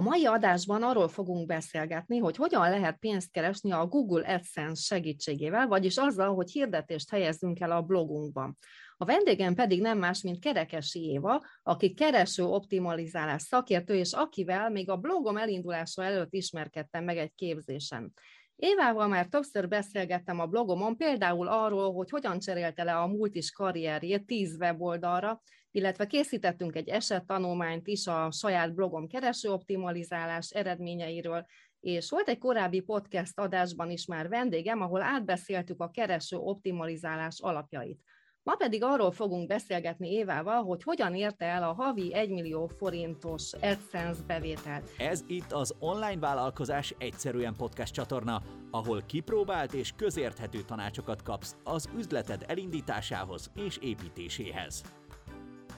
A mai adásban arról fogunk beszélgetni, hogy hogyan lehet pénzt keresni a Google AdSense segítségével, vagyis azzal, hogy hirdetést helyezzünk el a blogunkban. A vendégem pedig nem más, mint Kerekesi Éva, aki kereső optimalizálás szakértő, és akivel még a blogom elindulása előtt ismerkedtem meg egy képzésen. Évával már többször beszélgettem a blogomon, például arról, hogy hogyan cserélte le a multis karrierjét tíz weboldalra, illetve készítettünk egy esettanulmányt is a saját blogom keresőoptimalizálás eredményeiről, és volt egy korábbi podcast adásban is már vendégem, ahol átbeszéltük a kereső optimalizálás alapjait. Ma pedig arról fogunk beszélgetni Évával, hogy hogyan érte el a havi 1 millió forintos AdSense bevételt. Ez itt az Online Vállalkozás Egyszerűen podcast csatorna, ahol kipróbált és közérthető tanácsokat kapsz az üzleted elindításához és építéséhez.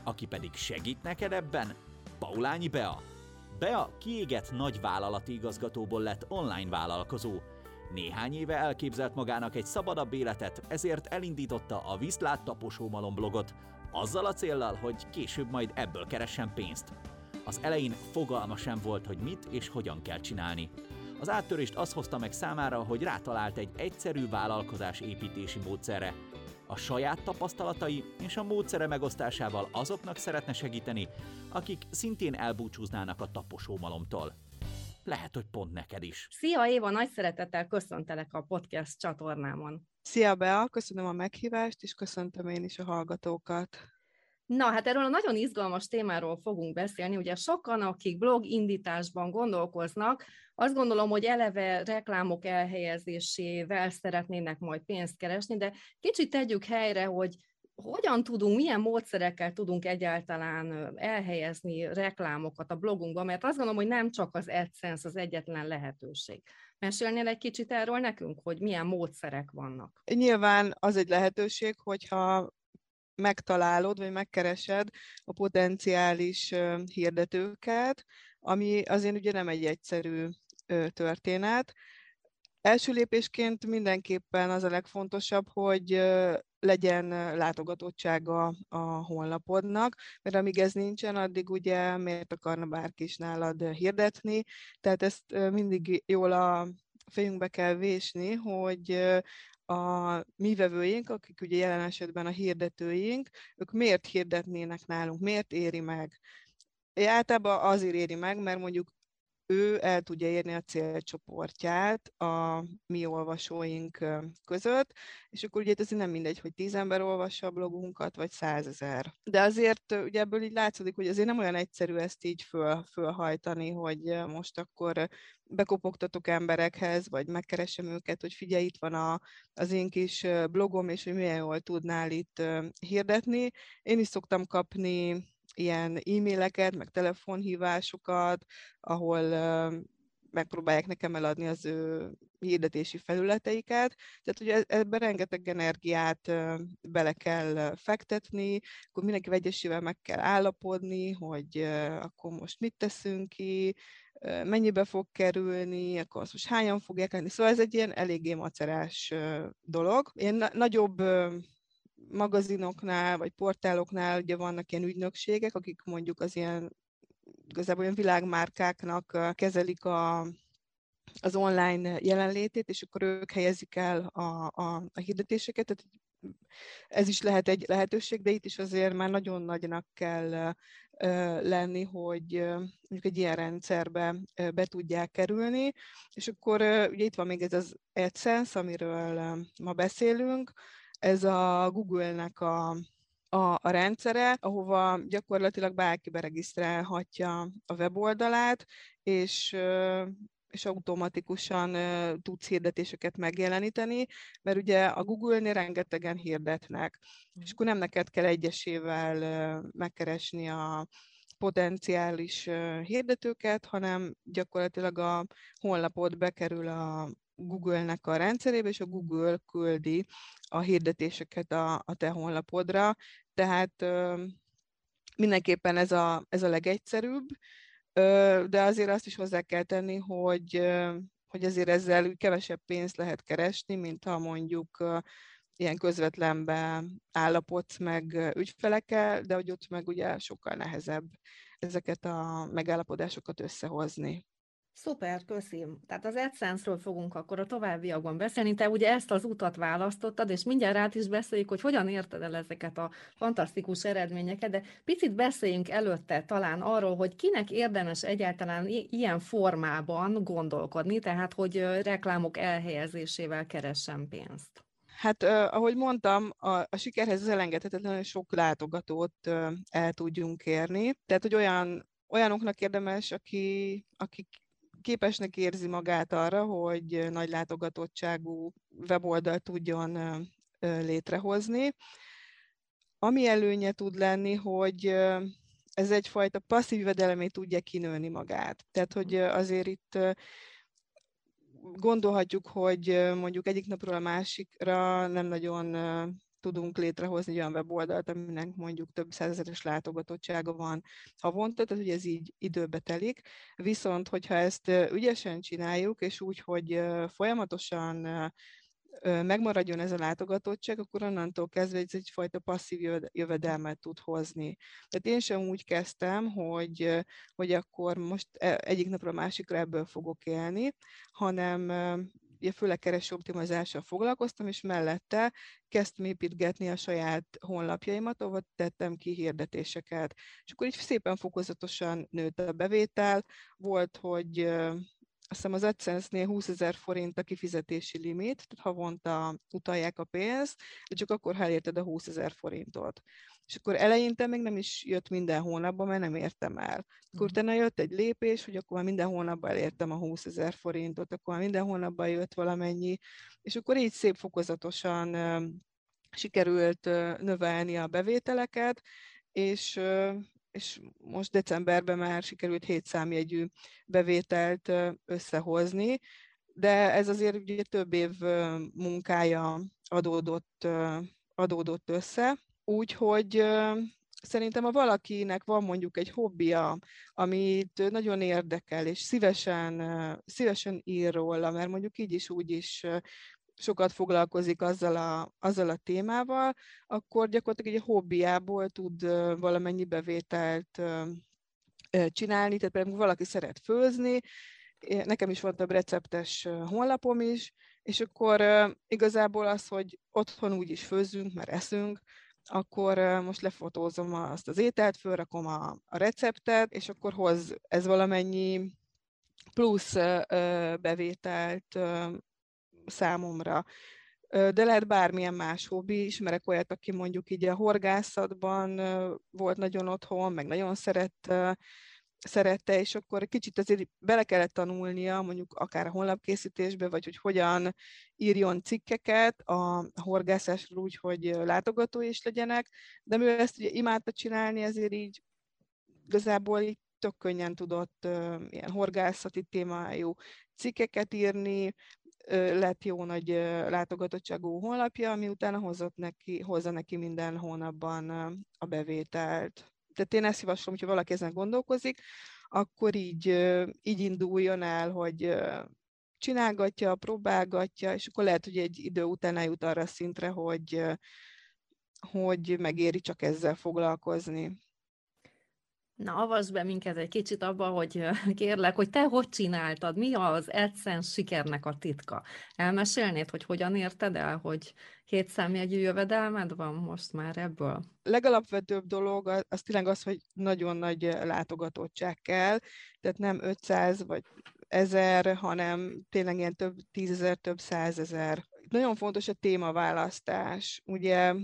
Aki pedig segít neked ebben, Paulányi Bea. Bea kiégett nagy vállalati igazgatóból lett online vállalkozó, néhány éve elképzelt magának egy szabadabb életet, ezért elindította a Viszlát Taposómalom blogot, azzal a céllal, hogy később majd ebből keressen pénzt. Az elején fogalma sem volt, hogy mit és hogyan kell csinálni. Az áttörést az hozta meg számára, hogy rátalált egy egyszerű vállalkozás építési módszerre. A saját tapasztalatai és a módszere megosztásával azoknak szeretne segíteni, akik szintén elbúcsúznának a taposómalomtól lehet, hogy pont neked is. Szia Éva, nagy szeretettel köszöntelek a podcast csatornámon. Szia Bea, köszönöm a meghívást, és köszöntöm én is a hallgatókat. Na, hát erről a nagyon izgalmas témáról fogunk beszélni. Ugye sokan, akik blog indításban gondolkoznak, azt gondolom, hogy eleve reklámok elhelyezésével szeretnének majd pénzt keresni, de kicsit tegyük helyre, hogy hogyan tudunk, milyen módszerekkel tudunk egyáltalán elhelyezni reklámokat a blogunkban, mert azt gondolom, hogy nem csak az AdSense az egyetlen lehetőség. Mesélnél egy kicsit erről nekünk, hogy milyen módszerek vannak? Nyilván az egy lehetőség, hogyha megtalálod, vagy megkeresed a potenciális hirdetőket, ami azért ugye nem egy egyszerű történet. Első lépésként mindenképpen az a legfontosabb, hogy legyen látogatottsága a honlapodnak, mert amíg ez nincsen, addig ugye miért akarna bárki is nálad hirdetni, tehát ezt mindig jól a fejünkbe kell vésni, hogy a mi vevőink, akik ugye jelen esetben a hirdetőink, ők miért hirdetnének nálunk, miért éri meg? Általában azért éri meg, mert mondjuk ő el tudja érni a célcsoportját a mi olvasóink között, és akkor ugye ez nem mindegy, hogy tíz ember olvassa a blogunkat, vagy százezer. De azért ugye ebből így látszik, hogy azért nem olyan egyszerű ezt így föl, fölhajtani, hogy most akkor bekopogtatok emberekhez, vagy megkeresem őket, hogy figyelj, itt van a, az én kis blogom, és hogy milyen jól tudnál itt hirdetni. Én is szoktam kapni ilyen e-maileket, meg telefonhívásokat, ahol megpróbálják nekem eladni az ő hirdetési felületeiket. Tehát ugye ebben rengeteg energiát bele kell fektetni, akkor mindenki egyesével meg kell állapodni, hogy akkor most mit teszünk ki, mennyibe fog kerülni, akkor azt most hányan fogják lenni. Szóval ez egy ilyen eléggé macerás dolog. Én nagyobb magazinoknál, vagy portáloknál ugye vannak ilyen ügynökségek, akik mondjuk az ilyen igazából olyan világmárkáknak kezelik a, az online jelenlétét, és akkor ők helyezik el a, a, a hirdetéseket. Tehát ez is lehet egy lehetőség, de itt is azért már nagyon nagynak kell lenni, hogy mondjuk egy ilyen rendszerbe be tudják kerülni. És akkor ugye itt van még ez az AdSense, amiről ma beszélünk, ez a Google-nek a, a, a rendszere, ahova gyakorlatilag bárki beregisztrálhatja a weboldalát, és és automatikusan uh, tudsz hirdetéseket megjeleníteni, mert ugye a Google-nél rengetegen hirdetnek, és akkor nem neked kell egyesével uh, megkeresni a potenciális uh, hirdetőket, hanem gyakorlatilag a honlapot bekerül a Google-nek a rendszerébe, és a Google küldi a hirdetéseket a, a te honlapodra. Tehát ö, mindenképpen ez a, ez a legegyszerűbb, ö, de azért azt is hozzá kell tenni, hogy, ö, hogy azért ezzel kevesebb pénzt lehet keresni, mint ha mondjuk ö, ilyen közvetlenbe állapodsz meg ügyfelekkel, de hogy ott meg ugye sokkal nehezebb ezeket a megállapodásokat összehozni. Szuper, köszönöm. Tehát az AdSense-ről fogunk akkor a továbbiakban beszélni. Te ugye ezt az utat választottad, és mindjárt át is beszéljük, hogy hogyan érted el ezeket a fantasztikus eredményeket, de picit beszéljünk előtte talán arról, hogy kinek érdemes egyáltalán ilyen formában gondolkodni, tehát hogy reklámok elhelyezésével keressen pénzt. Hát, uh, ahogy mondtam, a, a sikerhez az elengedhetetlen, hogy sok látogatót uh, el tudjunk érni. Tehát, hogy olyan olyanoknak érdemes, aki, akik képesnek érzi magát arra, hogy nagy látogatottságú weboldalt tudjon létrehozni. Ami előnye tud lenni, hogy ez egyfajta passzív jövedelemé tudja kinőni magát. Tehát, hogy azért itt gondolhatjuk, hogy mondjuk egyik napról a másikra nem nagyon tudunk létrehozni egy olyan weboldalt, aminek mondjuk több százezeres látogatottsága van havonta, tehát hogy ez így időbe telik. Viszont, hogyha ezt ügyesen csináljuk, és úgy, hogy folyamatosan megmaradjon ez a látogatottság, akkor onnantól kezdve ez egyfajta passzív jövedelmet tud hozni. Tehát én sem úgy kezdtem, hogy, hogy akkor most e, egyik napra a másikra ebből fogok élni, hanem ugye főleg kereső optimizással foglalkoztam, és mellette kezdtem építgetni a saját honlapjaimat, ahol tettem ki hirdetéseket. És akkor így szépen fokozatosan nőtt a bevétel. Volt, hogy azt hiszem az AdSense-nél 20 ezer forint a kifizetési limit, tehát havonta utalják a pénzt, de csak akkor, ha elérted a 20 ezer forintot. És akkor eleinte még nem is jött minden hónapban, mert nem értem el. Akkor mhm. utána jött egy lépés, hogy akkor már minden hónapban elértem a 20 ezer forintot, akkor már minden hónapban jött valamennyi, és akkor így szép fokozatosan sikerült növelni a bevételeket, és, és most decemberben már sikerült 7 számjegyű bevételt összehozni, de ez azért ugye több év munkája adódott, adódott össze, Úgyhogy szerintem, ha valakinek van mondjuk egy hobbija, amit nagyon érdekel, és szívesen, szívesen ír róla, mert mondjuk így is, úgy is sokat foglalkozik azzal a, azzal a témával, akkor gyakorlatilag egy hobbiából tud valamennyi bevételt csinálni, tehát például valaki szeret főzni, nekem is volt több receptes honlapom is, és akkor igazából az, hogy otthon úgy is főzünk, mert eszünk, akkor most lefotózom azt az ételt, fölrakom a, a receptet, és akkor hoz ez valamennyi plusz bevételt számomra. De lehet bármilyen más hobbi, ismerek olyat, aki mondjuk így a horgászatban volt nagyon otthon, meg nagyon szeret szerette, és akkor kicsit azért bele kellett tanulnia, mondjuk akár a honlapkészítésbe, vagy hogy hogyan írjon cikkeket a horgászásról úgy, hogy látogató is legyenek, de mivel ezt ugye imádta csinálni, ezért így igazából így tök könnyen tudott ilyen horgászati témájú cikkeket írni, lett jó nagy látogatottságú honlapja, ami utána hozott neki, hozza neki minden hónapban a bevételt tehát én ezt javaslom, hogyha valaki ezen gondolkozik, akkor így, így induljon el, hogy csinálgatja, próbálgatja, és akkor lehet, hogy egy idő után eljut arra szintre, hogy, hogy megéri csak ezzel foglalkozni. Na, avasd be minket egy kicsit abba, hogy kérlek, hogy te hogy csináltad, mi az AdSense sikernek a titka? Elmesélnéd, hogy hogyan érted el, hogy két számjegyű jövedelmed van most már ebből? Legalapvetőbb dolog az tényleg az, hogy nagyon nagy látogatottság kell, tehát nem 500 vagy ezer, hanem tényleg ilyen több tízezer, több százezer. Nagyon fontos a témaválasztás. Ugye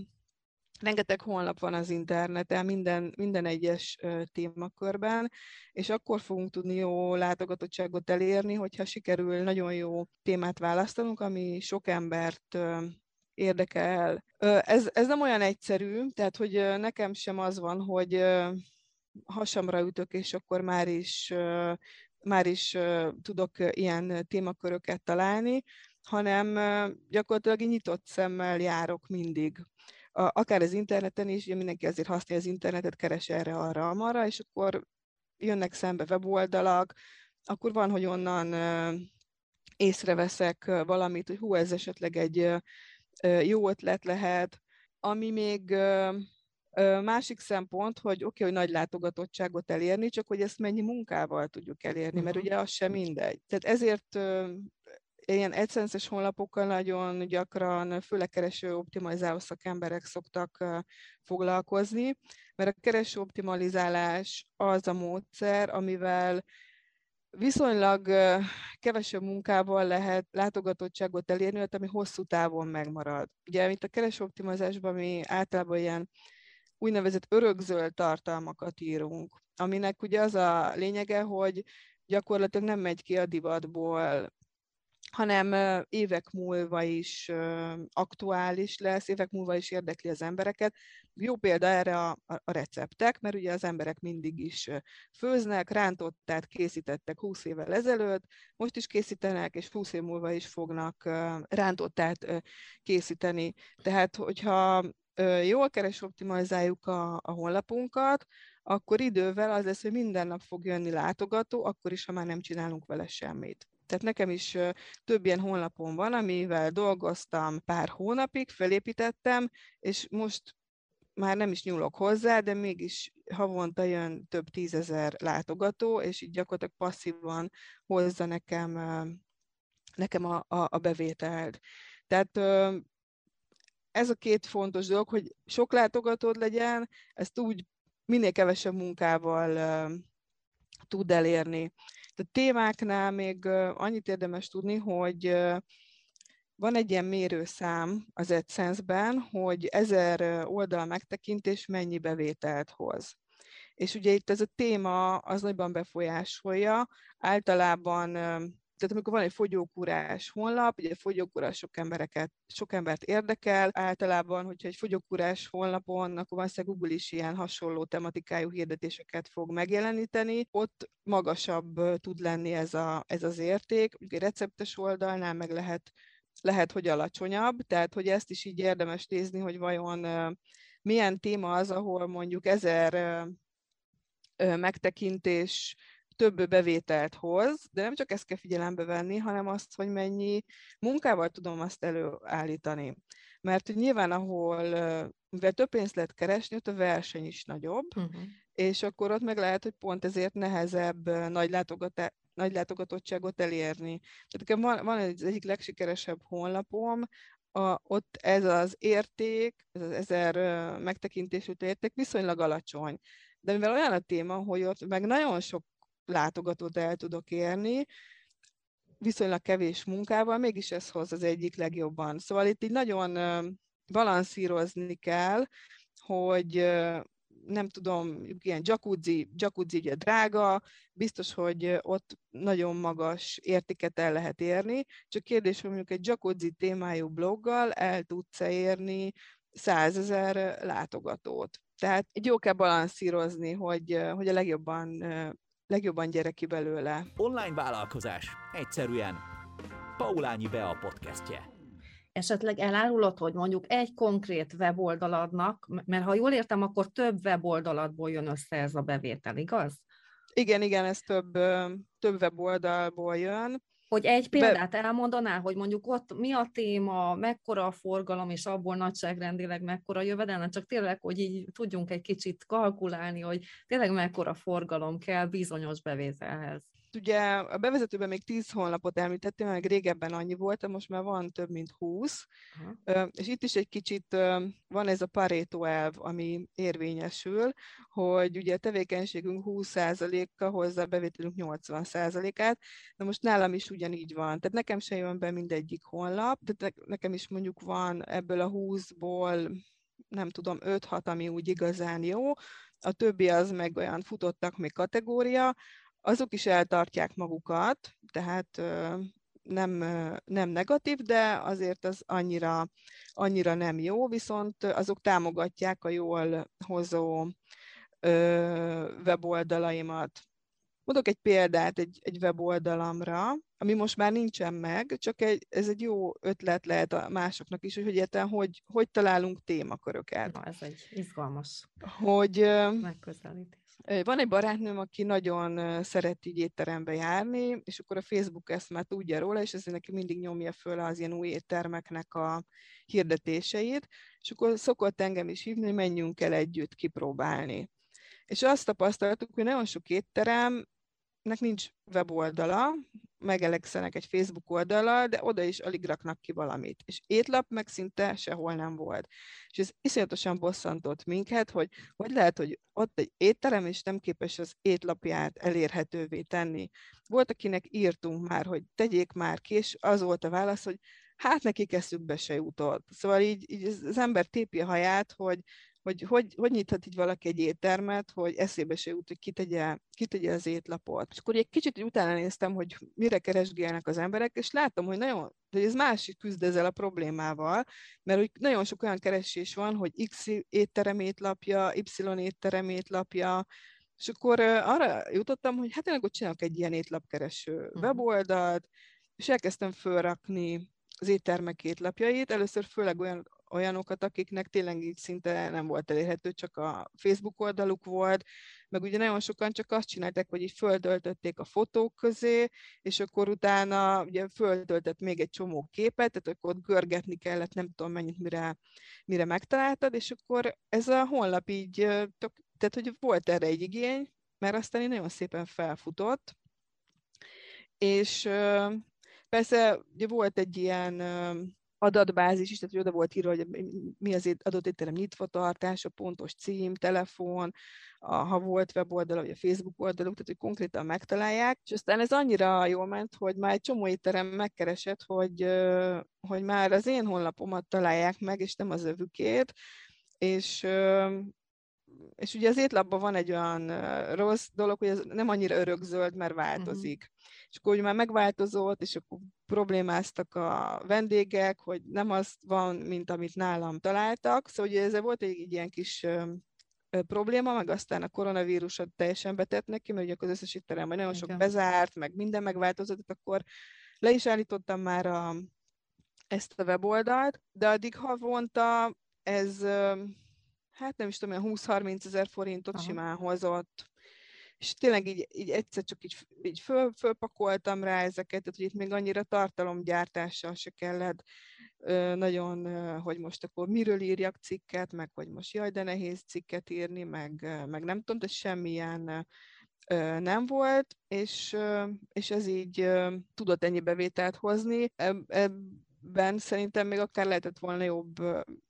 rengeteg honlap van az interneten, minden, minden egyes témakörben, és akkor fogunk tudni jó látogatottságot elérni, hogyha sikerül nagyon jó témát választanunk, ami sok embert érdekel. Ez, ez nem olyan egyszerű, tehát hogy nekem sem az van, hogy hasamra ütök, és akkor már is, már is tudok ilyen témaköröket találni, hanem gyakorlatilag nyitott szemmel járok mindig akár az interneten is, ugye mindenki azért használja az internetet, keres erre, arra, amarra, és akkor jönnek szembe weboldalak, akkor van, hogy onnan észreveszek valamit, hogy hú, ez esetleg egy jó ötlet lehet, ami még Másik szempont, hogy oké, okay, hogy nagy látogatottságot elérni, csak hogy ezt mennyi munkával tudjuk elérni, mert ugye az sem mindegy. Tehát ezért ilyen AdSense-es honlapokkal nagyon gyakran, főleg kereső optimalizáló szakemberek szoktak foglalkozni, mert a kereső optimalizálás az a módszer, amivel viszonylag kevesebb munkával lehet látogatottságot elérni, ami hosszú távon megmarad. Ugye, mint a keresőoptimalizásban mi általában ilyen úgynevezett örökzöld tartalmakat írunk, aminek ugye az a lényege, hogy gyakorlatilag nem megy ki a divatból hanem évek múlva is aktuális lesz, évek múlva is érdekli az embereket. Jó példa erre a, a receptek, mert ugye az emberek mindig is főznek, rántottát készítettek 20 évvel ezelőtt, most is készítenek, és 20 év múlva is fognak rántottát készíteni. Tehát, hogyha jól keres optimalizáljuk a, a honlapunkat, akkor idővel az lesz, hogy minden nap fog jönni látogató, akkor is, ha már nem csinálunk vele semmit. Tehát nekem is több ilyen honlapon van, amivel dolgoztam pár hónapig, felépítettem, és most már nem is nyúlok hozzá, de mégis havonta jön több tízezer látogató, és így gyakorlatilag passzívan hozza nekem, nekem a, a, a bevételt. Tehát ez a két fontos dolog, hogy sok látogatód legyen, ezt úgy minél kevesebb munkával tud elérni. A témáknál még annyit érdemes tudni, hogy van egy ilyen mérőszám az AdSense-ben, hogy ezer oldal megtekintés mennyi bevételt hoz. És ugye itt ez a téma az nagyban befolyásolja. Általában tehát amikor van egy fogyókúrás honlap, ugye fogyókúrás sok embereket, sok embert érdekel, általában, hogyha egy fogyókúrás honlapon, akkor valószínűleg Google is ilyen hasonló tematikájú hirdetéseket fog megjeleníteni, ott magasabb tud lenni ez, a, ez az érték, ugye receptes oldalnál meg lehet, lehet, hogy alacsonyabb, tehát hogy ezt is így érdemes nézni, hogy vajon milyen téma az, ahol mondjuk ezer megtekintés több bevételt hoz, de nem csak ezt kell figyelembe venni, hanem azt, hogy mennyi munkával tudom azt előállítani. Mert hogy nyilván, ahol mivel több pénzt lehet keresni, ott a verseny is nagyobb, uh-huh. és akkor ott meg lehet, hogy pont ezért nehezebb nagy, látogatá- nagy látogatottságot elérni. Tehát van, van egy, egyik legsikeresebb honlapom, a, ott ez az érték, ez az ezer megtekintésű érték viszonylag alacsony. De mivel olyan a téma, hogy ott meg nagyon sok látogatót el tudok érni, viszonylag kevés munkával, mégis ez hoz az egyik legjobban. Szóval itt így nagyon balanszírozni kell, hogy nem tudom, ilyen jacuzzi, jacuzzi ugye drága, biztos, hogy ott nagyon magas értéket el lehet érni, csak kérdés, hogy mondjuk egy jacuzzi témájú bloggal el tudsz érni százezer látogatót. Tehát egy jó kell balanszírozni, hogy, hogy a legjobban legjobban gyere ki belőle. Online vállalkozás. Egyszerűen. Paulányi Bea podcastje. Esetleg elárulod, hogy mondjuk egy konkrét weboldaladnak, mert ha jól értem, akkor több weboldaladból jön össze ez a bevétel, igaz? Igen, igen, ez több, több weboldalból jön. Hogy egy példát Be... elmondanál, hogy mondjuk ott mi a téma, mekkora a forgalom, és abból nagyságrendileg mekkora jövedelme, csak tényleg, hogy így tudjunk egy kicsit kalkulálni, hogy tényleg mekkora forgalom kell bizonyos bevételhez. Ugye a bevezetőben még 10 honlapot említettem, meg régebben annyi volt, most már van több mint 20, uh-huh. és itt is egy kicsit van ez a Pareto elv, ami érvényesül, hogy ugye a tevékenységünk 20%-a hozza a bevételünk 80%-át, de most nálam is ugyanígy van. Tehát nekem se jön be mindegyik honlap, de nekem is mondjuk van ebből a 20-ból nem tudom, 5-6, ami úgy igazán jó, a többi az meg olyan futottak még kategória, azok is eltartják magukat, tehát nem, nem negatív, de azért az annyira, annyira nem jó, viszont azok támogatják a jól hozó weboldalaimat. Mondok egy példát egy, egy weboldalamra, ami most már nincsen meg, csak egy, ez egy jó ötlet lehet a másoknak is, hogy egyáltalán hogy, hogy találunk témaköröket. Na, ez egy izgalmas hogy, megközelítés Van egy barátnőm, aki nagyon szeret így étterembe járni, és akkor a Facebook ezt már tudja róla, és ezért neki mindig nyomja föl az ilyen új éttermeknek a hirdetéseit, és akkor szokott engem is hívni, hogy menjünk el együtt kipróbálni. És azt tapasztaltuk, hogy nagyon sok étterem nek nincs weboldala, megelegszenek egy Facebook oldala, de oda is alig raknak ki valamit. És étlap meg szinte sehol nem volt. És ez iszonyatosan bosszantott minket, hogy hogy lehet, hogy ott egy étterem, és nem képes az étlapját elérhetővé tenni. Volt, akinek írtunk már, hogy tegyék már ki, és az volt a válasz, hogy hát nekik eszükbe se jutott. Szóval így, így az ember tépi a haját, hogy hogy, hogy hogy nyithat így valaki egy éttermet, hogy eszébe se jut, hogy kitegye, kitegye az étlapot. És akkor egy kicsit utána néztem, hogy mire keresgélnek az emberek, és láttam, hogy nagyon, hogy ez másik küzd ezzel a problémával, mert hogy nagyon sok olyan keresés van, hogy X étterem étlapja, Y étterem étlapja, és akkor arra jutottam, hogy hát én akkor csinálok egy ilyen étlapkereső uh-huh. weboldalt, és elkezdtem fölrakni az éttermek étlapjait, először főleg olyan olyanokat, akiknek tényleg így szinte nem volt elérhető, csak a Facebook oldaluk volt, meg ugye nagyon sokan csak azt csinálták, hogy így földöltötték a fotók közé, és akkor utána ugye földöltött még egy csomó képet, tehát akkor ott görgetni kellett, nem tudom mennyit, mire, mire megtaláltad, és akkor ez a honlap így, tehát hogy volt erre egy igény, mert aztán én nagyon szépen felfutott, és persze ugye volt egy ilyen adatbázis is, tehát hogy oda volt írva, hogy mi az adott étterem nyitvatartása, pontos cím, telefon, a, ha volt weboldala, vagy a Facebook oldaluk, tehát hogy konkrétan megtalálják, és aztán ez annyira jól ment, hogy már egy csomó étterem megkeresett, hogy, hogy már az én honlapomat találják meg, és nem az övükét, és és ugye az étlapban van egy olyan rossz dolog, hogy ez nem annyira örökzöld, mert változik. Uh-huh. És akkor hogy már megváltozott, és akkor problémáztak a vendégek, hogy nem az van, mint amit nálam találtak. Szóval ugye ezzel volt egy, egy ilyen kis probléma, meg aztán a koronavírusot teljesen betett neki, mert ugye az összes étterem nagyon sok bezárt, meg minden megváltozott, akkor le is állítottam már a, ezt a weboldalt, de addig havonta ez hát nem is tudom, 20-30 ezer forintot Aha. simán hozott. És tényleg így, így egyszer csak így, így föl, fölpakoltam rá ezeket, tehát hogy itt még annyira tartalomgyártással se kellett ö, nagyon, ö, hogy most akkor miről írjak cikket, meg hogy most jaj, de nehéz cikket írni, meg, meg nem tudom, de semmilyen ö, nem volt, és, és ez így tudott ennyi bevételt hozni. E, e, ben szerintem még akár lehetett volna jobb,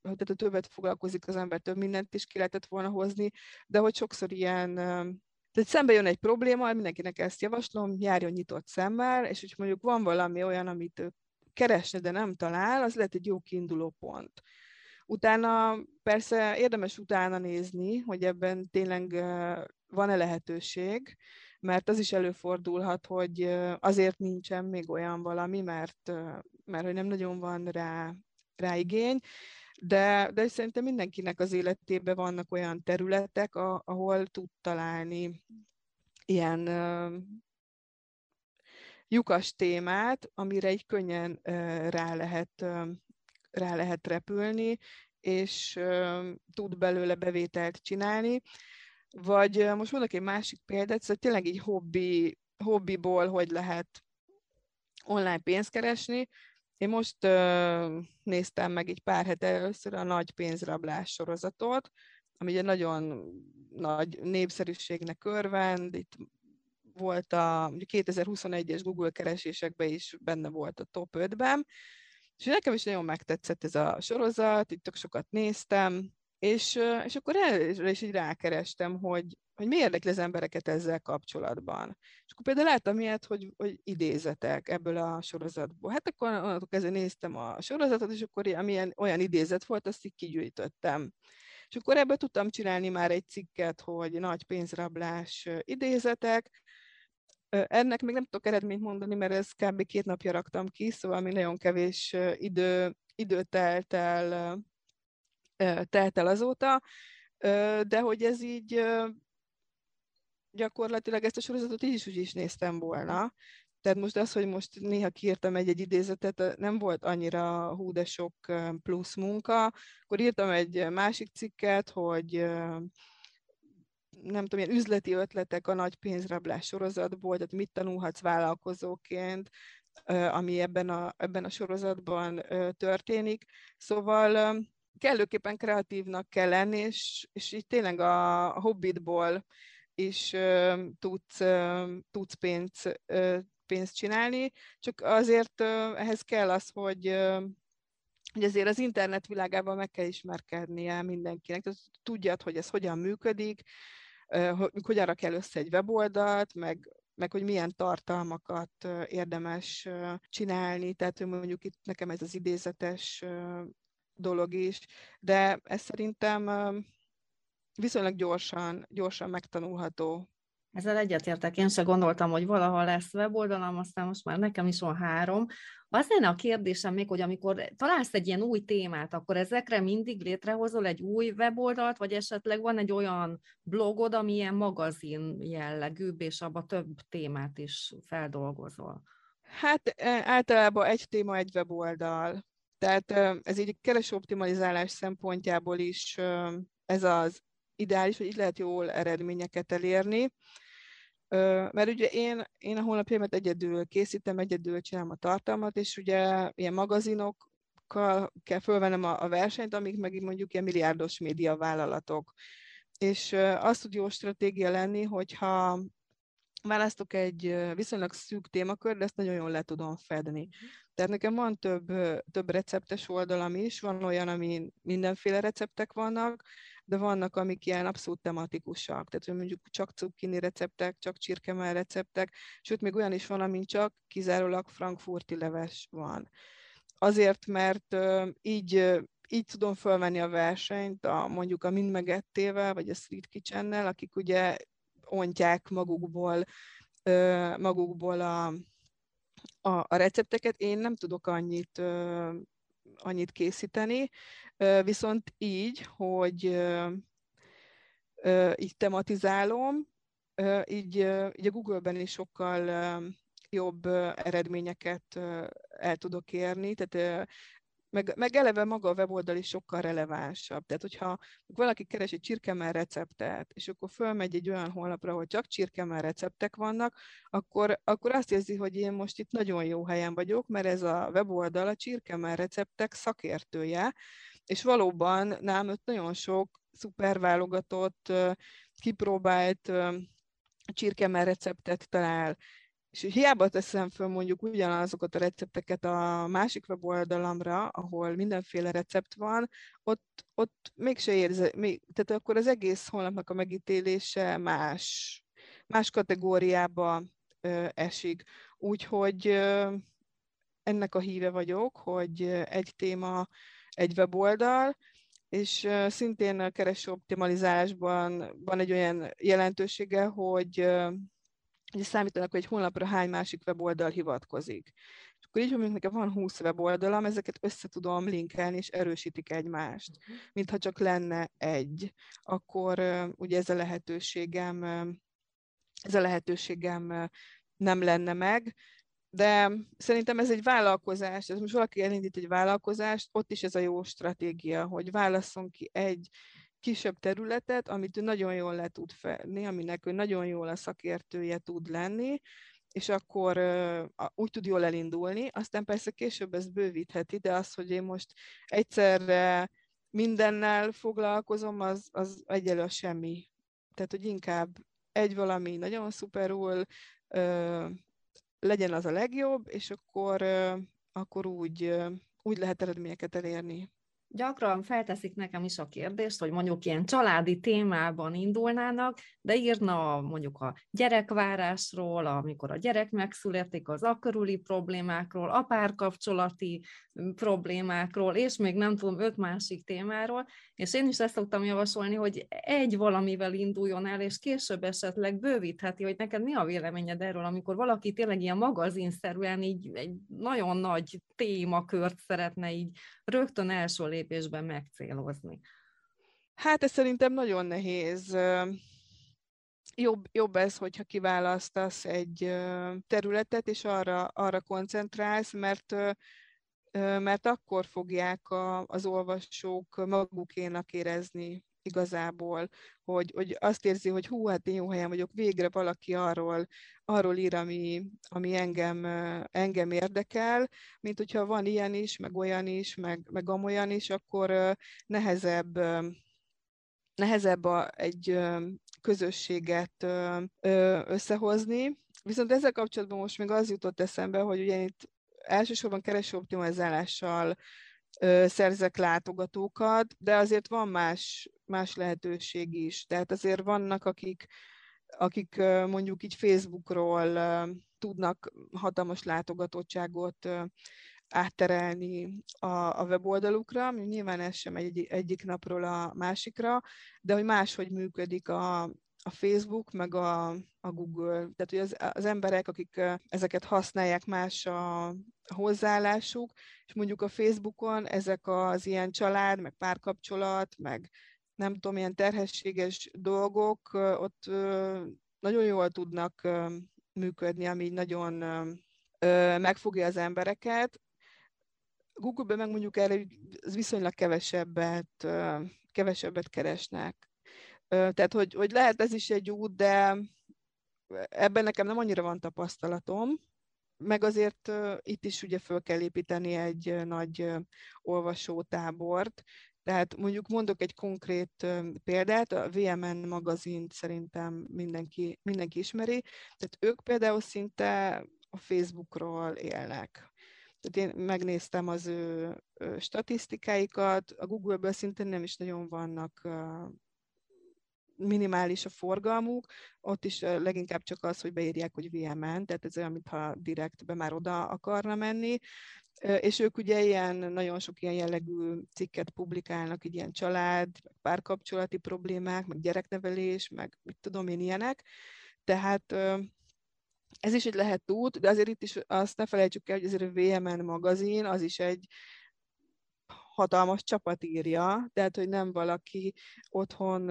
tehát többet foglalkozik az ember, több mindent is ki lehetett volna hozni, de hogy sokszor ilyen, tehát szembe jön egy probléma, mindenkinek ezt javaslom, járjon nyitott szemmel, és hogy mondjuk van valami olyan, amit ő keresne, de nem talál, az lehet egy jó kiinduló pont. Utána persze érdemes utána nézni, hogy ebben tényleg van-e lehetőség, mert az is előfordulhat, hogy azért nincsen még olyan valami, mert, mert hogy nem nagyon van rá, rá igény, de, de szerintem mindenkinek az életében vannak olyan területek, ahol tud találni ilyen lyukas témát, amire egy könnyen rá lehet, rá lehet repülni, és tud belőle bevételt csinálni. Vagy most mondok egy másik példát, szóval tényleg így hobbi, hobbiból hogy lehet online pénzt keresni. Én most uh, néztem meg egy pár hete először a nagy pénzrablás sorozatot, ami egy nagyon nagy népszerűségnek örvend, itt volt a 2021-es Google keresésekben is benne volt a top 5-ben, és nekem is nagyon megtetszett ez a sorozat, itt tök sokat néztem, és, és akkor erre is így rákerestem, hogy, hogy mi érdekli az embereket ezzel kapcsolatban. És akkor például láttam ilyet, hogy, hogy idézetek ebből a sorozatból. Hát akkor onnantól kezdve néztem a sorozatot, és akkor amilyen, olyan idézet volt, azt így kigyűjtöttem. És akkor ebből tudtam csinálni már egy cikket, hogy nagy pénzrablás idézetek. Ennek még nem tudok eredményt mondani, mert ezt kb. két napja raktam ki, szóval még nagyon kevés idő, idő telt el telt el azóta, de hogy ez így gyakorlatilag ezt a sorozatot így is úgy is néztem volna. Tehát most az, hogy most néha kiírtam egy-egy idézetet, nem volt annyira hú de sok plusz munka. Akkor írtam egy másik cikket, hogy nem tudom, ilyen üzleti ötletek a nagy pénzrablás sorozatból, tehát mit tanulhatsz vállalkozóként, ami ebben a, ebben a sorozatban történik. Szóval kellőképpen kreatívnak kell lenni, és, és így tényleg a, hobbitból is tudsz, tudsz pénzt, pénzt csinálni, csak azért ehhez kell az, hogy hogy azért az internet világában meg kell ismerkednie mindenkinek, tehát tudjad, hogy ez hogyan működik, hogy hogyan kell össze egy weboldalt, meg, meg hogy milyen tartalmakat érdemes csinálni, tehát hogy mondjuk itt nekem ez az idézetes dolog is, de ez szerintem viszonylag gyorsan, gyorsan megtanulható. Ezzel egyetértek, én se gondoltam, hogy valaha lesz weboldalam, aztán most már nekem is van három. Az lenne a kérdésem még, hogy amikor találsz egy ilyen új témát, akkor ezekre mindig létrehozol egy új weboldalt, vagy esetleg van egy olyan blogod, ami ilyen magazin jellegűbb, és abba több témát is feldolgozol? Hát e, általában egy téma, egy weboldal. Tehát ez így keresőoptimalizálás szempontjából is ez az ideális, hogy így lehet jól eredményeket elérni. Mert ugye én, én a honlapjaimat egyedül készítem, egyedül csinálom a tartalmat, és ugye ilyen magazinokkal kell fölvennem a, a versenyt, amik meg mondjuk ilyen milliárdos média vállalatok. És az tud jó stratégia lenni, hogyha választok egy viszonylag szűk témakör, de ezt nagyon jól le tudom fedni. Tehát nekem van több, több receptes oldalam is, van olyan, amin mindenféle receptek vannak, de vannak, amik ilyen abszolút tematikusak. Tehát, hogy mondjuk csak cukkini receptek, csak csirkemell receptek, sőt, még olyan is van, amin csak kizárólag frankfurti leves van. Azért, mert így így tudom fölvenni a versenyt a, mondjuk a Mind Megettével, vagy a Street kitchen akik ugye ontják magukból, magukból a, a, a recepteket. Én nem tudok annyit, annyit készíteni, viszont így, hogy így tematizálom, így, így a Google-ben is sokkal jobb eredményeket el tudok érni, tehát meg, meg eleve maga a weboldal is sokkal relevánsabb. Tehát, hogyha valaki keres egy csirkemell receptet, és akkor fölmegy egy olyan honlapra, hogy csak csirkemell receptek vannak, akkor, akkor azt érzi, hogy én most itt nagyon jó helyen vagyok, mert ez a weboldal a csirkemell receptek szakértője, és valóban nálam ott nagyon sok szuper válogatott, kipróbált csirkemell receptet talál, és hiába teszem föl mondjuk ugyanazokat a recepteket a másik weboldalamra, ahol mindenféle recept van, ott, ott mégse érze, még, tehát akkor az egész honlapnak a megítélése más, más kategóriába ö, esik. Úgyhogy ö, ennek a híve vagyok, hogy egy téma, egy weboldal, és szintén a kereső optimalizálásban van egy olyan jelentősége, hogy ugye számítanak, hogy egy honlapra hány másik weboldal hivatkozik. És akkor így, hogy nekem van 20 weboldalam, ezeket össze tudom linkelni, és erősítik egymást. Uh-huh. Mintha csak lenne egy, akkor ugye ez a lehetőségem, ez a lehetőségem nem lenne meg, de szerintem ez egy vállalkozás, ez most valaki elindít egy vállalkozást, ott is ez a jó stratégia, hogy válasszon ki egy kisebb területet, amit ő nagyon jól le tud fedni, aminek ő nagyon jól a szakértője tud lenni, és akkor úgy tud jól elindulni, aztán persze később ezt bővítheti, de az, hogy én most egyszerre mindennel foglalkozom, az, az egyelő a semmi. Tehát, hogy inkább egy valami nagyon szuperul, legyen az a legjobb, és akkor, akkor úgy, úgy lehet eredményeket elérni gyakran felteszik nekem is a kérdést, hogy mondjuk ilyen családi témában indulnának, de írna mondjuk a gyerekvárásról, amikor a gyerek megszületik, az akörüli problémákról, a párkapcsolati problémákról, és még nem tudom, öt másik témáról, és én is ezt szoktam javasolni, hogy egy valamivel induljon el, és később esetleg bővítheti, hogy neked mi a véleményed erről, amikor valaki tényleg ilyen magazinszerűen így egy nagyon nagy témakört szeretne így rögtön első lépésben megcélozni? Hát ez szerintem nagyon nehéz. Jobb, jobb ez, hogyha kiválasztasz egy területet, és arra, arra koncentrálsz, mert mert akkor fogják a, az olvasók magukénak érezni, igazából, hogy, hogy azt érzi, hogy hú, hát én jó helyen vagyok, végre valaki arról, arról ír, ami, ami engem, engem érdekel, mint hogyha van ilyen is, meg olyan is, meg, meg amolyan is, akkor nehezebb nehezebb a, egy közösséget összehozni. Viszont ezzel kapcsolatban most még az jutott eszembe, hogy ugye itt elsősorban keresőoptimalizálással szerzek látogatókat, de azért van más, más lehetőség is. Tehát azért vannak, akik, akik mondjuk így Facebookról tudnak hatalmas látogatottságot átterelni a, a weboldalukra, nyilván ez sem egy, egyik napról a másikra, de hogy máshogy működik a, a Facebook, meg a, a Google. Tehát, hogy az, az emberek, akik ezeket használják, más a, hozzáállásuk, és mondjuk a Facebookon ezek az ilyen család, meg párkapcsolat, meg nem tudom, ilyen terhességes dolgok ott nagyon jól tudnak működni, ami nagyon megfogja az embereket. Google-ben meg mondjuk erre viszonylag kevesebbet, kevesebbet keresnek. Tehát, hogy, hogy lehet ez is egy út, de ebben nekem nem annyira van tapasztalatom, meg azért itt is ugye föl kell építeni egy nagy olvasótábort, tehát mondjuk mondok egy konkrét példát, a VMN magazint szerintem mindenki, mindenki ismeri, tehát ők például szinte a Facebookról élnek. Tehát én megnéztem az ő statisztikáikat, a Google-ből szinte nem is nagyon vannak minimális a forgalmuk, ott is leginkább csak az, hogy beírják, hogy VMN, tehát ez olyan, mintha direktbe már oda akarna menni, és ők ugye ilyen, nagyon sok ilyen jellegű cikket publikálnak, így ilyen család, párkapcsolati problémák, meg gyereknevelés, meg mit tudom én ilyenek, tehát ez is egy lehet út, de azért itt is azt ne felejtsük el, hogy azért a VMN magazin az is egy hatalmas csapat írja, tehát hogy nem valaki otthon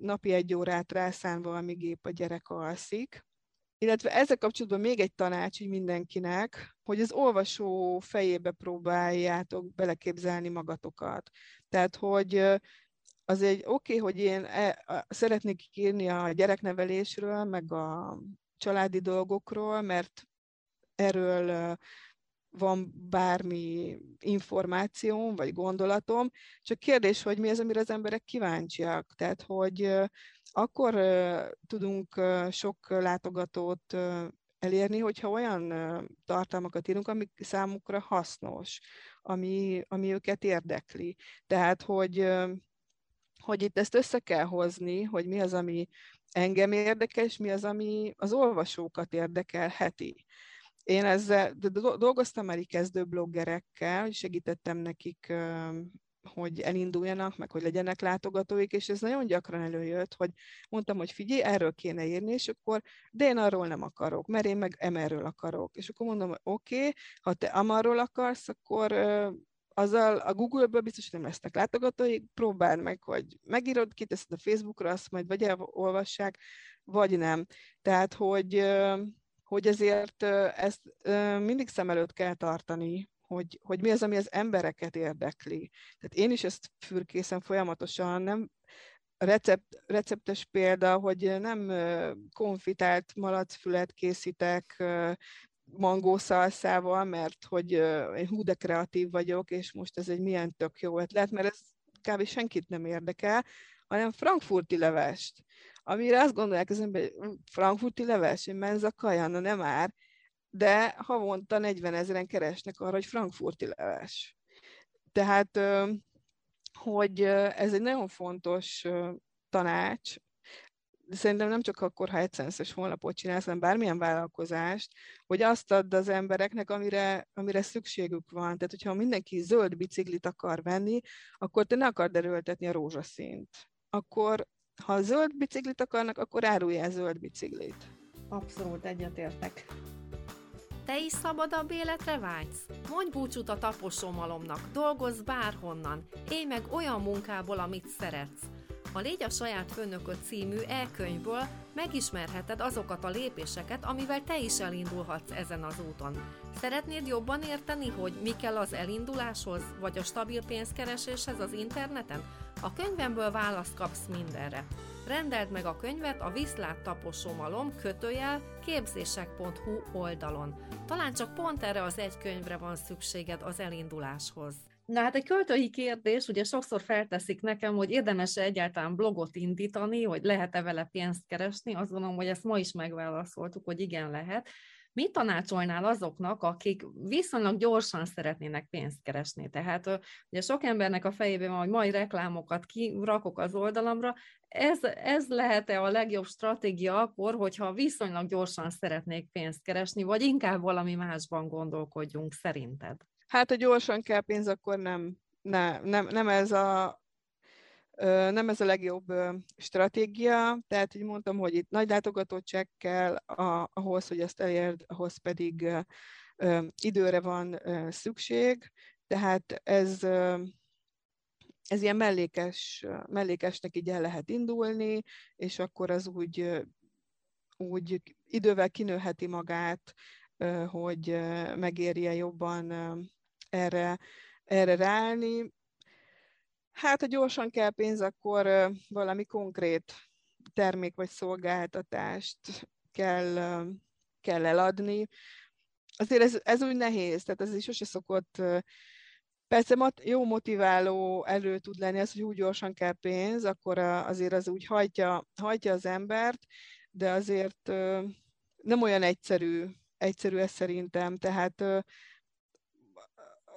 napi egy órát rászán valami gép a gyerek alszik. Illetve ezzel kapcsolatban még egy tanács így mindenkinek, hogy az olvasó fejébe próbáljátok beleképzelni magatokat. Tehát, hogy az egy oké, okay, hogy én e, szeretnék írni a gyereknevelésről, meg a családi dolgokról, mert erről van bármi információm, vagy gondolatom, csak kérdés, hogy mi az, amire az emberek kíváncsiak. Tehát, hogy akkor tudunk sok látogatót elérni, hogyha olyan tartalmakat írunk, ami számukra hasznos, ami, ami őket érdekli. Tehát, hogy, hogy itt ezt össze kell hozni, hogy mi az, ami engem érdekes, mi az, ami az olvasókat érdekelheti. Én ezzel de dolgoztam már kezdő bloggerekkel, hogy segítettem nekik, hogy elinduljanak, meg hogy legyenek látogatóik, és ez nagyon gyakran előjött, hogy mondtam, hogy figyelj, erről kéne írni, és akkor, de én arról nem akarok, mert én meg emerről akarok. És akkor mondom, hogy oké, okay, ha te amarról akarsz, akkor azzal a Google-ből biztos nem lesznek látogatói, próbáld meg, hogy megírod, kiteszed a Facebookra, azt majd vagy elolvassák, vagy nem. Tehát, hogy, hogy ezért ezt mindig szem előtt kell tartani, hogy, hogy mi az, ami az embereket érdekli. Tehát én is ezt fürkészem folyamatosan, nem recept, receptes példa, hogy nem konfitált malacfület készítek mangószalszával, mert hogy én hú de kreatív vagyok, és most ez egy milyen tök jó ötlet, mert ez kb. senkit nem érdekel, hanem frankfurti levest. Amire azt gondolják az ember, hogy frankfurti leves, hogy menza kaja, na nem már, de havonta 40 ezeren keresnek arra, hogy frankfurti leves. Tehát, hogy ez egy nagyon fontos tanács, de szerintem nem csak akkor, ha egyszerűen honlapot csinálsz, hanem bármilyen vállalkozást, hogy azt add az embereknek, amire, amire szükségük van. Tehát, hogyha mindenki zöld biciklit akar venni, akkor te ne akard erőltetni a rózsaszínt. Akkor, ha zöld biciklit akarnak, akkor el zöld biciklit. Abszolút egyetértek. Te is szabadabb életre vágysz? Mondj búcsút a taposómalomnak, dolgozz bárhonnan, élj meg olyan munkából, amit szeretsz. A Légy a saját főnököd című e-könyvből megismerheted azokat a lépéseket, amivel te is elindulhatsz ezen az úton. Szeretnéd jobban érteni, hogy mi kell az elinduláshoz, vagy a stabil pénzkereséshez az interneten? A könyvemből választ kapsz mindenre. Rendeld meg a könyvet a Viszlát taposomalom kötőjel képzések.hu oldalon. Talán csak pont erre az egy könyvre van szükséged az elinduláshoz. Na hát egy költői kérdés, ugye sokszor felteszik nekem, hogy érdemes-e egyáltalán blogot indítani, hogy lehet-e vele pénzt keresni, azt gondolom, hogy ezt ma is megválaszoltuk, hogy igen lehet. Mit tanácsolnál azoknak, akik viszonylag gyorsan szeretnének pénzt keresni? Tehát ugye sok embernek a fejében van, hogy mai reklámokat kirakok az oldalamra, ez, ez lehet-e a legjobb stratégia akkor, hogyha viszonylag gyorsan szeretnék pénzt keresni, vagy inkább valami másban gondolkodjunk szerinted? Hát, ha gyorsan kell pénz, akkor nem, ne, nem, nem ez a nem ez a legjobb stratégia, tehát így mondtam, hogy itt nagy látogatottság kell ahhoz, hogy ezt elérd, ahhoz pedig időre van szükség, tehát ez, ez ilyen mellékes, mellékesnek így el lehet indulni, és akkor az úgy, úgy idővel kinőheti magát, hogy megérje jobban erre, erre ráállni. Hát, ha gyorsan kell pénz, akkor valami konkrét termék vagy szolgáltatást kell, kell eladni. Azért ez, ez úgy nehéz, tehát ez is sose szokott Persze jó motiváló elő tud lenni az, hogy úgy gyorsan kell pénz, akkor azért az úgy hajtja, hajtja az embert, de azért nem olyan egyszerű, egyszerű ez szerintem. Tehát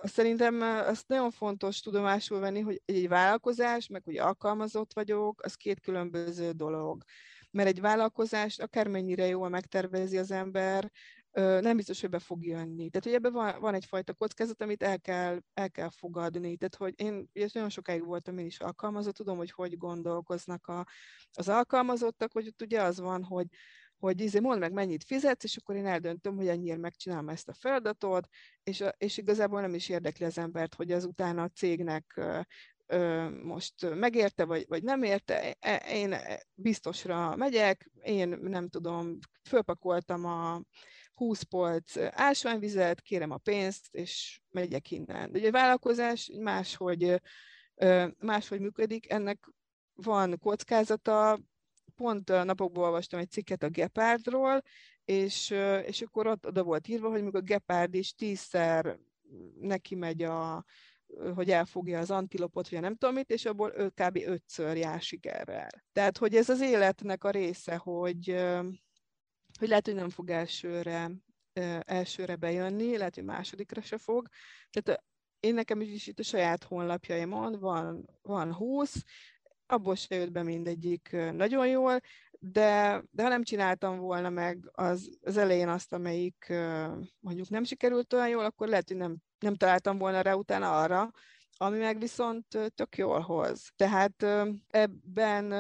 Szerintem azt nagyon fontos tudomásul venni, hogy egy vállalkozás, meg hogy alkalmazott vagyok, az két különböző dolog. Mert egy vállalkozást akármennyire jól megtervezi az ember, nem biztos, hogy be fog jönni. Tehát, hogy ebben van, van egyfajta kockázat, amit el kell, el kell fogadni. Tehát, hogy én ugye nagyon sokáig voltam én is alkalmazott, tudom, hogy hogy gondolkoznak a, az alkalmazottak, hogy ott ugye az van, hogy hogy izé, mondd meg, mennyit fizetsz, és akkor én eldöntöm, hogy ennyire megcsinálom ezt a feladatot, és, és igazából nem is érdekli az embert, hogy azután a cégnek most megérte, vagy, vagy nem érte, e, én biztosra megyek, én nem tudom, fölpakoltam a 20 polc ásványvizet, kérem a pénzt, és megyek innen. De ugye a vállalkozás máshogy, máshogy működik, ennek van kockázata, pont napokból olvastam egy cikket a Gepardról, és, és akkor ott oda volt írva, hogy még a Gepard is tízszer neki megy a, hogy elfogja az antilopot, vagy nem tudom mit, és abból ő kb. ötször jár sikerrel. Tehát, hogy ez az életnek a része, hogy, hogy lehet, hogy nem fog elsőre, elsőre bejönni, lehet, hogy másodikra se fog. Tehát én nekem is itt a saját honlapjaimon van, van 20, abból se jött be mindegyik nagyon jól, de, de ha nem csináltam volna meg az, az elején azt, amelyik mondjuk nem sikerült olyan jól, akkor lehet, hogy nem, nem találtam volna rá utána arra, ami meg viszont tök jól hoz. Tehát ebben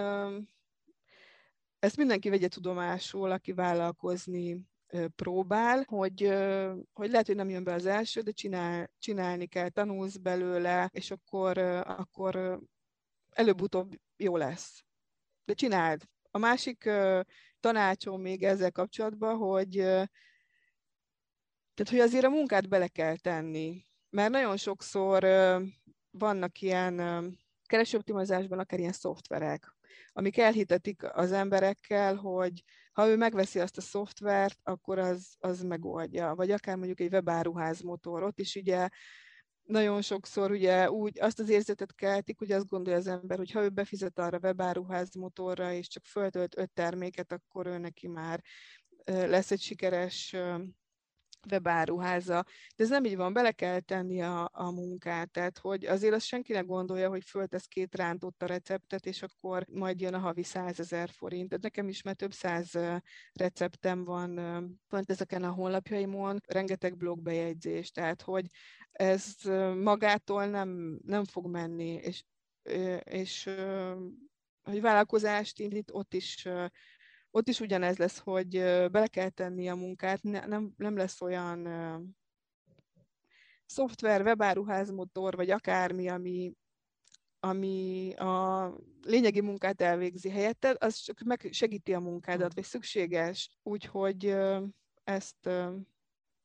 ezt mindenki vegye tudomásul, aki vállalkozni próbál, hogy, hogy lehet, hogy nem jön be az első, de csinál, csinálni kell, tanulsz belőle, és akkor, akkor előbb-utóbb jó lesz. De csináld. A másik tanácsom még ezzel kapcsolatban, hogy tehát, hogy azért a munkát bele kell tenni. Mert nagyon sokszor vannak ilyen keresőoptimizásban akár ilyen szoftverek, amik elhitetik az emberekkel, hogy ha ő megveszi azt a szoftvert, akkor az, az megoldja. Vagy akár mondjuk egy webáruház motor, ott is ugye nagyon sokszor ugye úgy azt az érzetet keltik, hogy azt gondolja az ember, hogy ha ő befizet arra webáruház motorra, és csak föltölt öt terméket, akkor ő neki már lesz egy sikeres webáruháza. De ez nem így van, bele kell tenni a, a munkát, tehát hogy azért azt senki ne gondolja, hogy föltesz két rántott a receptet, és akkor majd jön a havi százezer forint. Tehát nekem is már több száz receptem van pont ezeken a honlapjaimon, rengeteg blogbejegyzés, tehát hogy ez magától nem, nem fog menni, és, és hogy vállalkozást indít, ott is ott is ugyanez lesz, hogy bele kell tenni a munkát, nem, nem lesz olyan szoftver, webáruházmotor, vagy akármi, ami, ami a lényegi munkát elvégzi helyetted, az csak meg segíti a munkádat, vagy szükséges. Úgyhogy ezt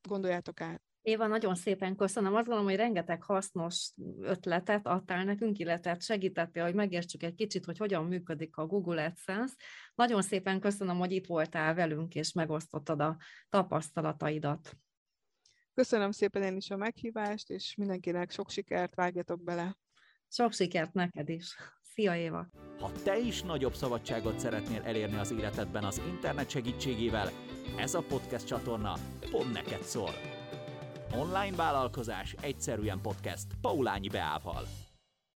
gondoljátok át. Éva, nagyon szépen köszönöm. Azt gondolom, hogy rengeteg hasznos ötletet adtál nekünk, illetve segítettél, hogy megértsük egy kicsit, hogy hogyan működik a Google AdSense. Nagyon szépen köszönöm, hogy itt voltál velünk, és megosztottad a tapasztalataidat. Köszönöm szépen én is a meghívást, és mindenkinek sok sikert, vágjatok bele! Sok sikert neked is! Szia Éva! Ha te is nagyobb szabadságot szeretnél elérni az életedben az internet segítségével, ez a podcast csatorna pont neked szól. Online vállalkozás egyszerűen podcast Paulányi Beával.